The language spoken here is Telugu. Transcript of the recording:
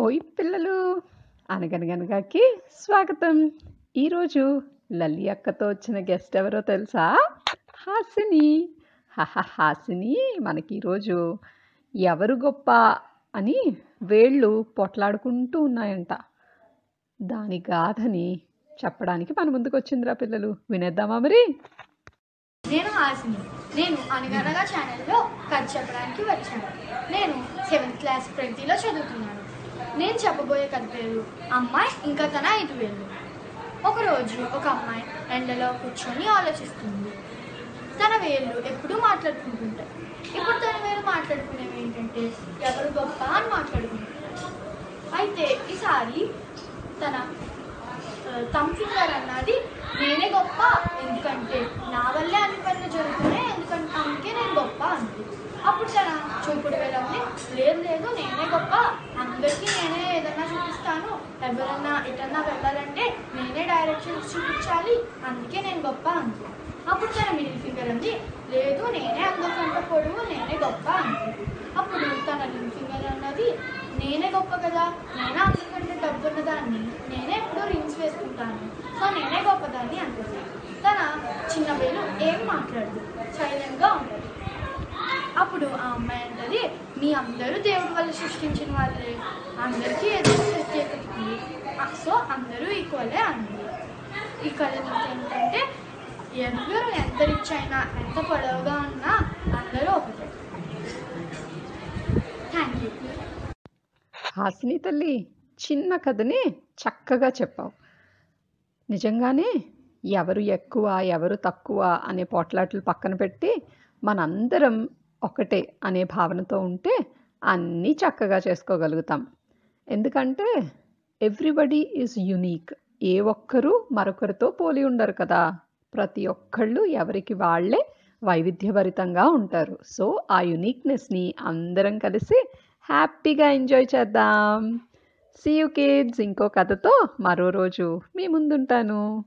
ఓయ్ పిల్లలు. అనగనగనగాకి స్వాగతం. ఈరోజు లలి అక్కతో వచ్చిన గెస్ట్ ఎవరో తెలుసా? హాసిని. హహ హాసిని మనకి ఈరోజు ఎవరు గొప్ప అని వేళ్ళు పొట్లాడుకుంటూ ఉన్నాయంట. దాని గాథని చెప్పడానికి మన ముందుకు వచ్చిందిరా పిల్లలు. వినేద్దామా మరి? నేను హాసిని. నేను అనగనగా ఛానల్లో కథ చెప్పడానికి వచ్చాను. నేను సెవెంత్ క్లాస్ ప్రగతిలో చదువుతున్నాను. నేను చెప్పబోయే కథ పేరు అమ్మాయి ఇంకా తన ఐదు వేలు ఒకరోజు ఒక అమ్మాయి ఎండలో కూర్చొని ఆలోచిస్తుంది. తన వేళ్ళు ఎప్పుడూ మాట్లాడుకుంటుంటాయి. ఇప్పుడు తన వేలు మాట్లాడుకునేవి ఏంటంటే ఎవరు గొప్ప అని మాట్లాడుకుంటుంటారు. అయితే ఈసారి తన తమ్ ఫింగర్ అన్నది నేనే గొప్ప ఎందుకంటే నా వల్లే అన్ని పనులు జరుగుతున్నాయి ఎందుకంటే అందుకే నేను గొప్ప అంది అప్పుడు తన చూపుడు వెళ్ళండి లేదు లేదు నేనే గొప్ప. అందరికీ నేనే ఏదన్నా చూపిస్తాను. ఎవరన్నా ఎటన్నా వెళ్ళాలంటే నేనే డైరెక్షన్స్ చూపించాలి. అందుకే నేను గొప్ప అంది. అప్పుడు తన మిడిల్ ఫింగర్ అంది లేదు నేనే అందరికంటే పొడవు నేనే గొప్ప అంది. అప్పుడు తన రింగ్ ఫింగర్ అన్నది నేనే గొప్ప కదా నేనే అందరికంటే డబ్బు ఉన్నదాన్ని నేనే ఎప్పుడూ రింగ్స్ వేసుకుంటాను సో నేనే గొప్పదాన్ని అంటుంది తన చిన్న వేలు ఏం మాట్లాడదు. సైలెంట్గా ఉంటుంది అప్పుడు ఆ అమ్మాయి మీ అందరూ దేవుడి వల్ల సృష్టించిన వాళ్ళే. అందరికీ ఏదో ప్రత్యేకత ఉంది. సో అందరూ ఈక్వలే అంది ఈ కళ ఏంటంటే ఎవరు ఎంత రిచ్ అయినా ఎంత పొడవుగా ఉన్నా అందరూ ఒకటే. థ్యాంక్ యూ హాసిని తల్లి చిన్న కథని చక్కగా చెప్పావు. నిజంగానే ఎవరు ఎక్కువ ఎవరు తక్కువ అనే పోట్లాట్లు పక్కన పెట్టి మనందరం ఒకటే అనే భావనతో ఉంటే అన్నీ చక్కగా చేసుకోగలుగుతాం. ఎందుకంటే ఎవ్రీబడి ఈజ్ యునీక్. ఏ ఒక్కరూ మరొకరితో పోలి ఉండరు కదా. ప్రతి ఒక్కళ్ళు ఎవరికి వాళ్ళే వైవిధ్యభరితంగా ఉంటారు. సో ఆ యునీక్నెస్ని అందరం కలిసి హ్యాపీగా ఎంజాయ్ చేద్దాం. సీ యూ కిడ్స్ ఇంకో కథతో మరో రోజు మీ ముందుంటాను.